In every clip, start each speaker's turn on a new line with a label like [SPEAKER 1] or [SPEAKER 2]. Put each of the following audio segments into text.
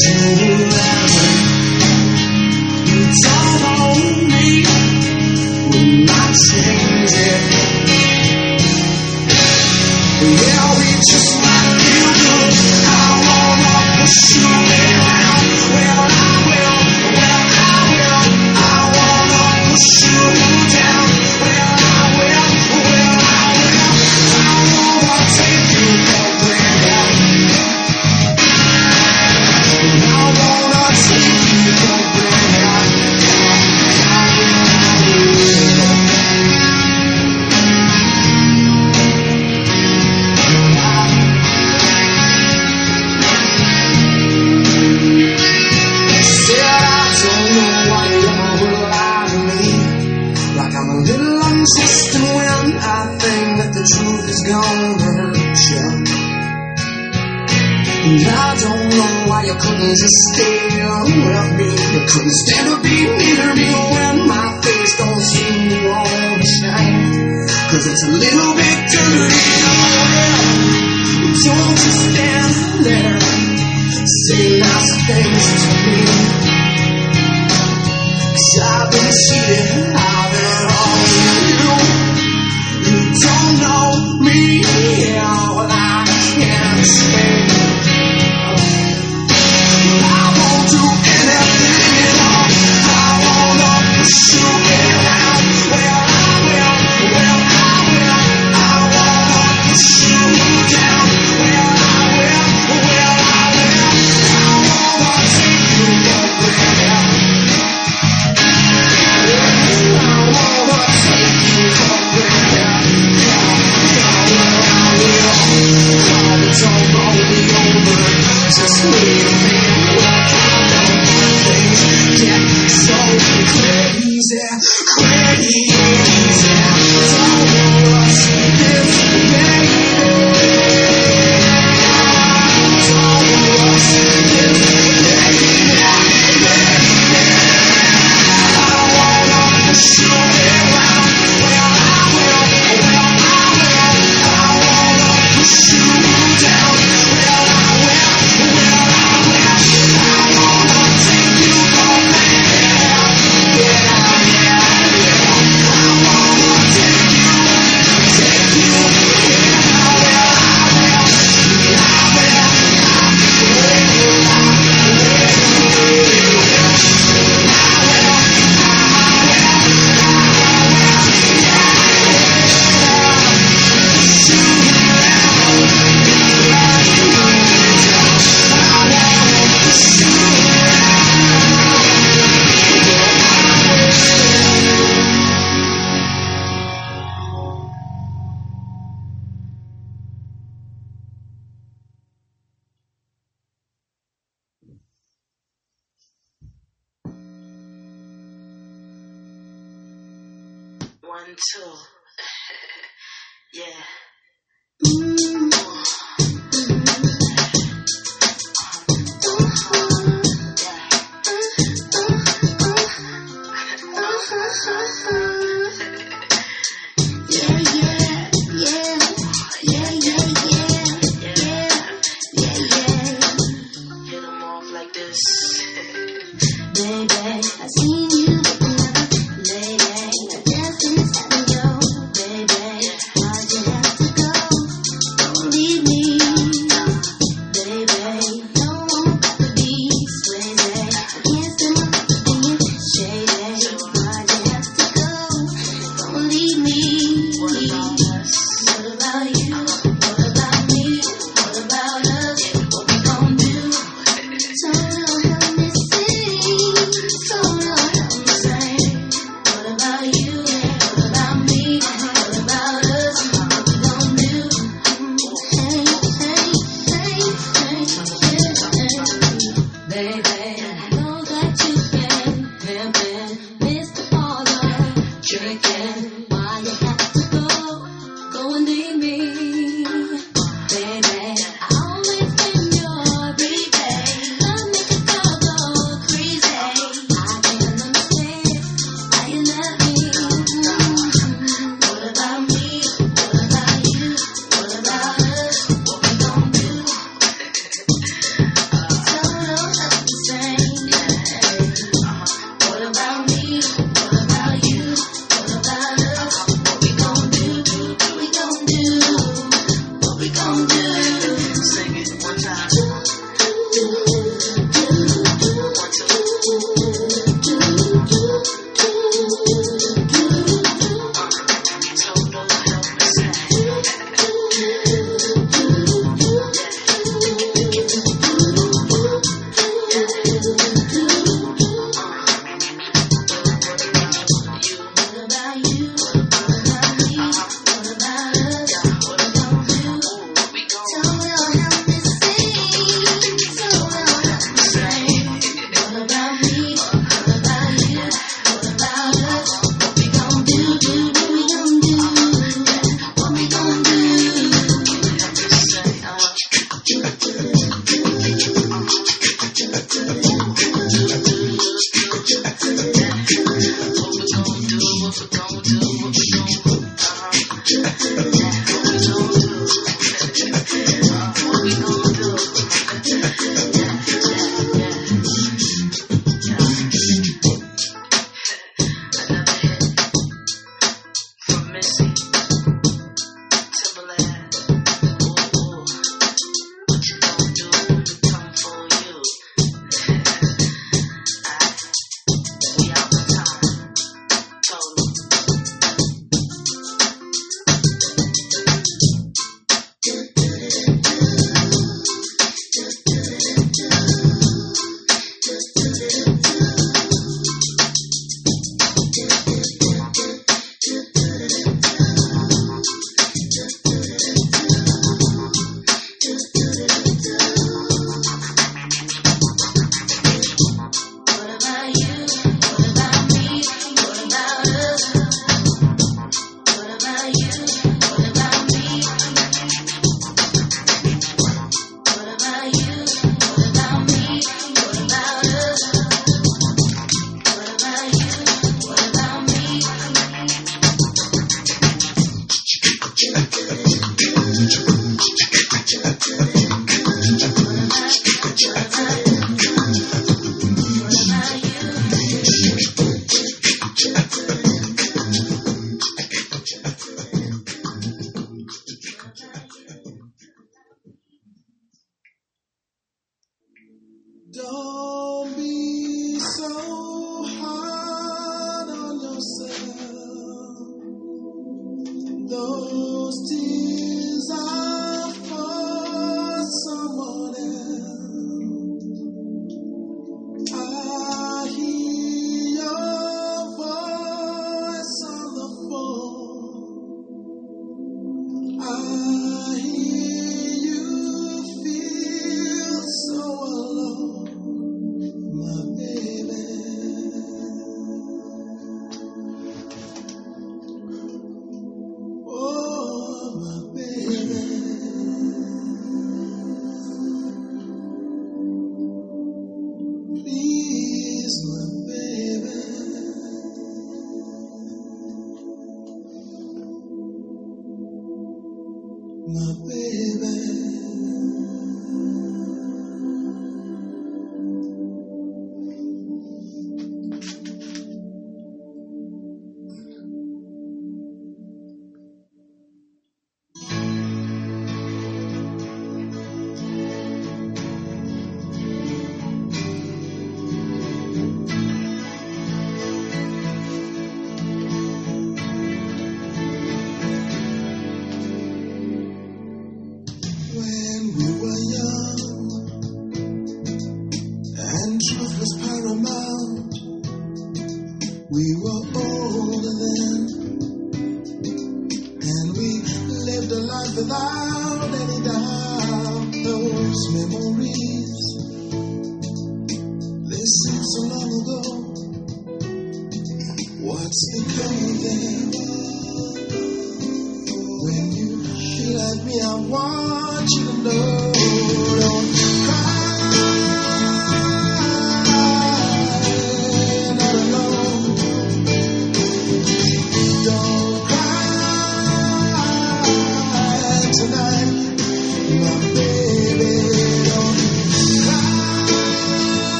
[SPEAKER 1] Jesus. And I don't know why you couldn't just stay with me. You couldn't stand to be near me when my face don't seem on shine. Cause it's a little bit dirty. Don't you stand there, say nice things to me. Cause I've been cheated. I've been all.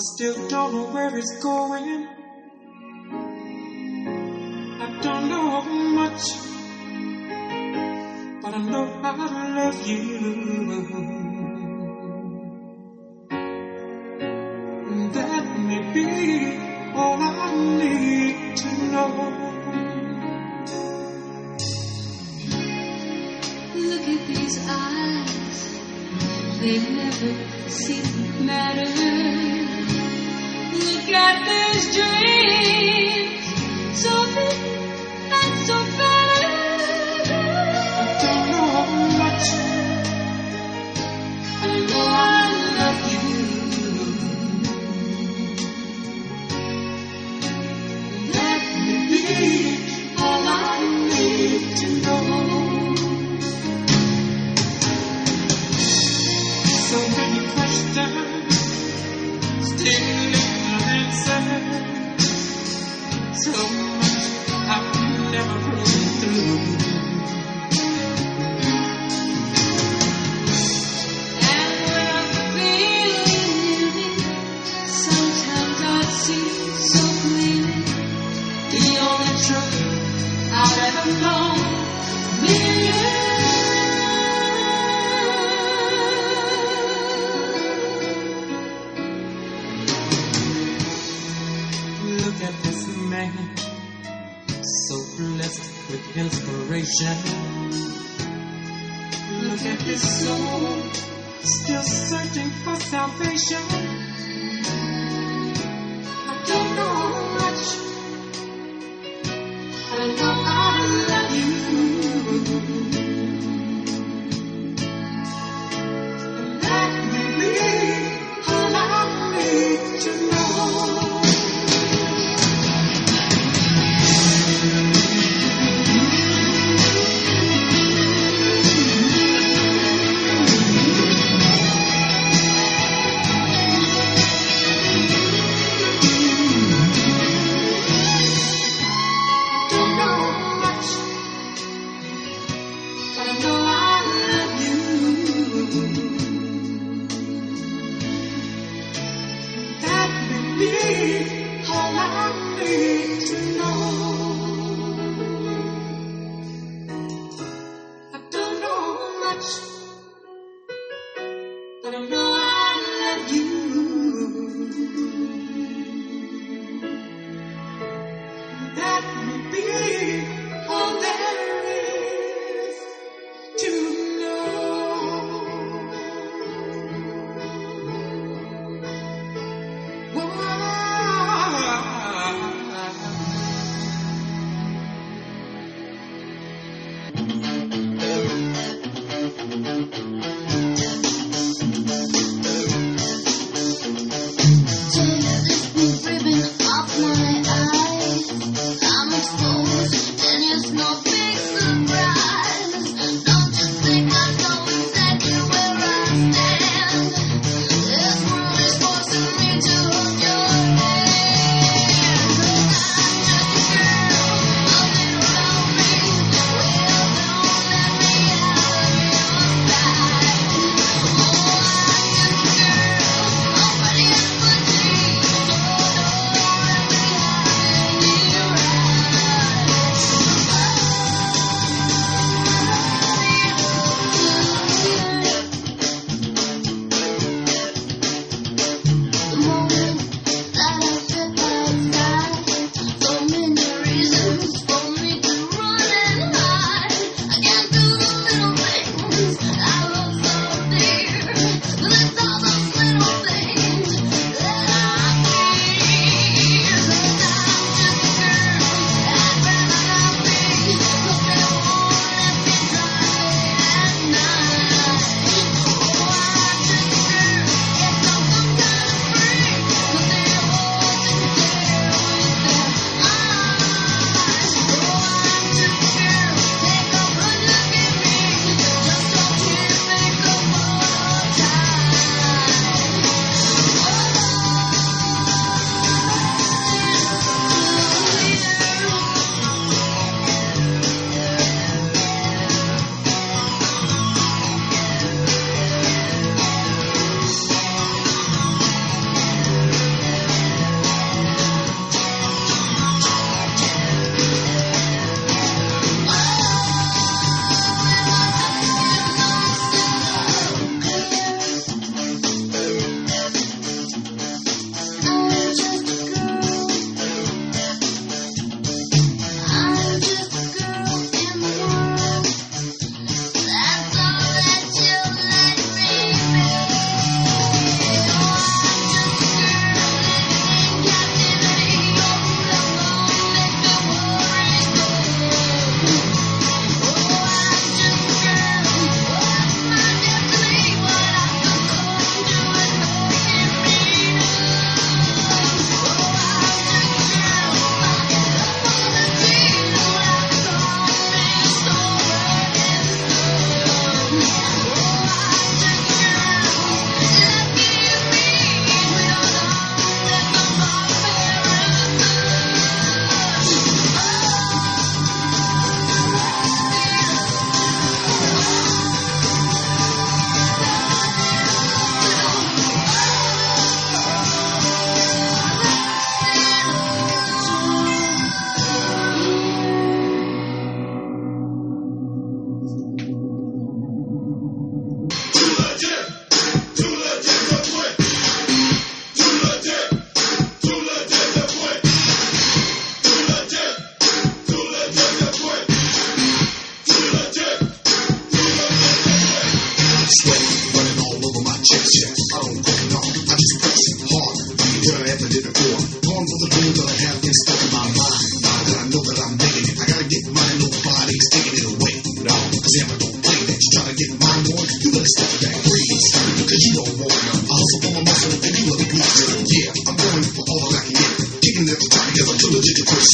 [SPEAKER 1] still don't know where it's going. I don't know much, but I know how love you. And that may be all I need to know.
[SPEAKER 2] Look at these eyes, they never seem to matter.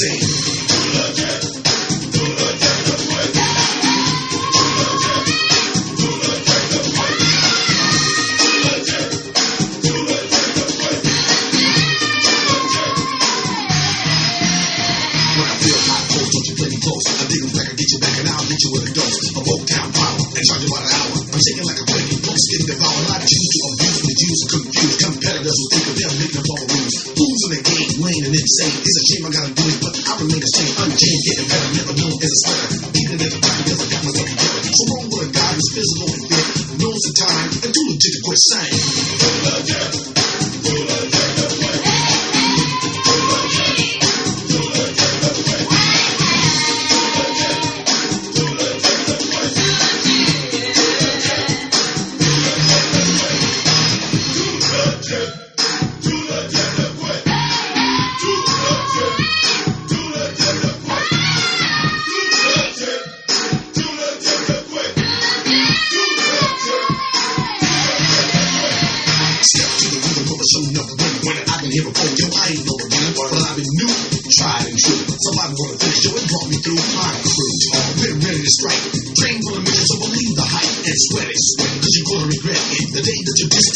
[SPEAKER 3] say.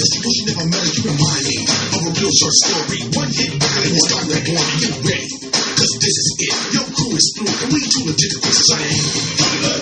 [SPEAKER 3] Cause distribution of a You remind me of a real short story. One hit wonder, and it's time that going to get ready. Cause this is it. Your crew is through, and we do legit
[SPEAKER 4] the giant.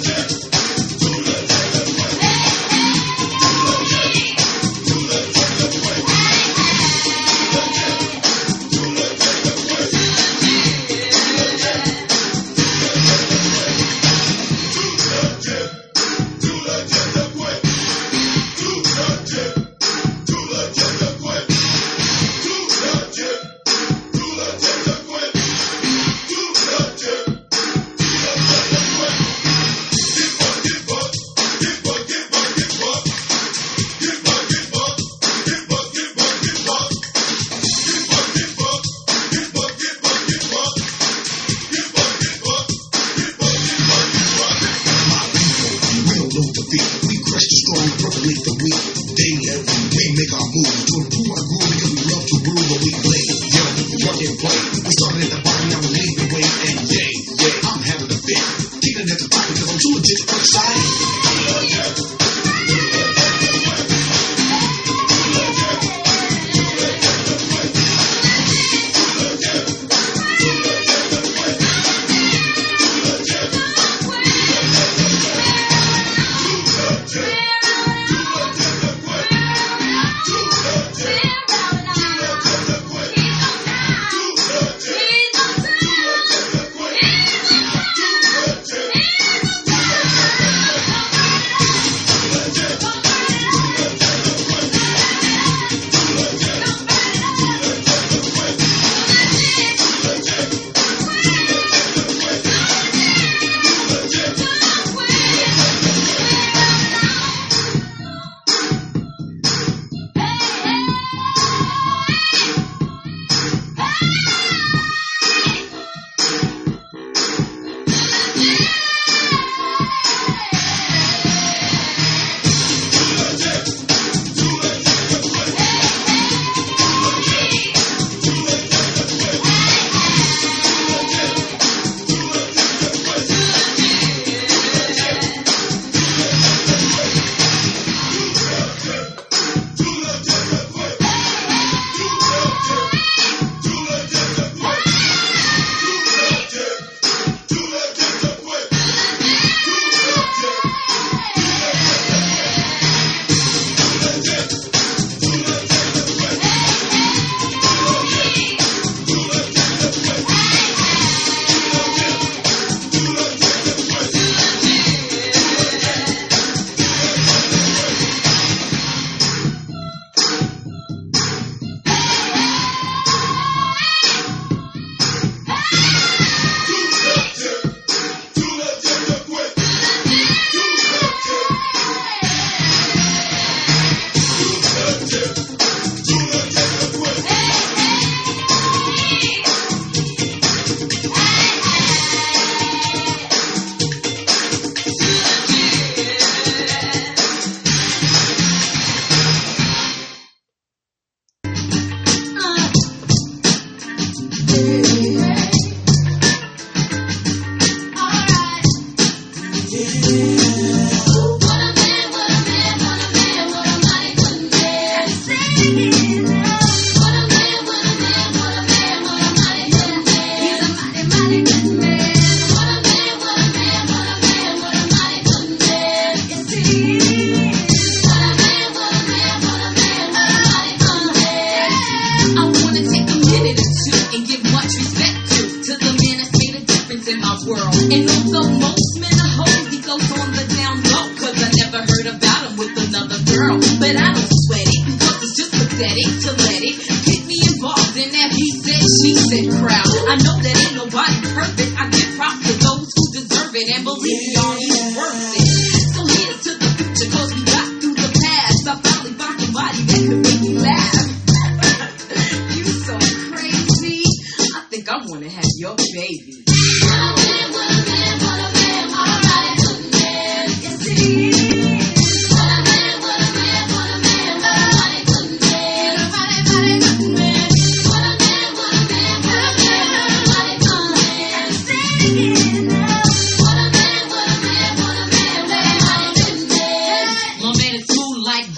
[SPEAKER 4] Like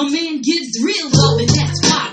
[SPEAKER 4] My man gives real love, and
[SPEAKER 5] that's why.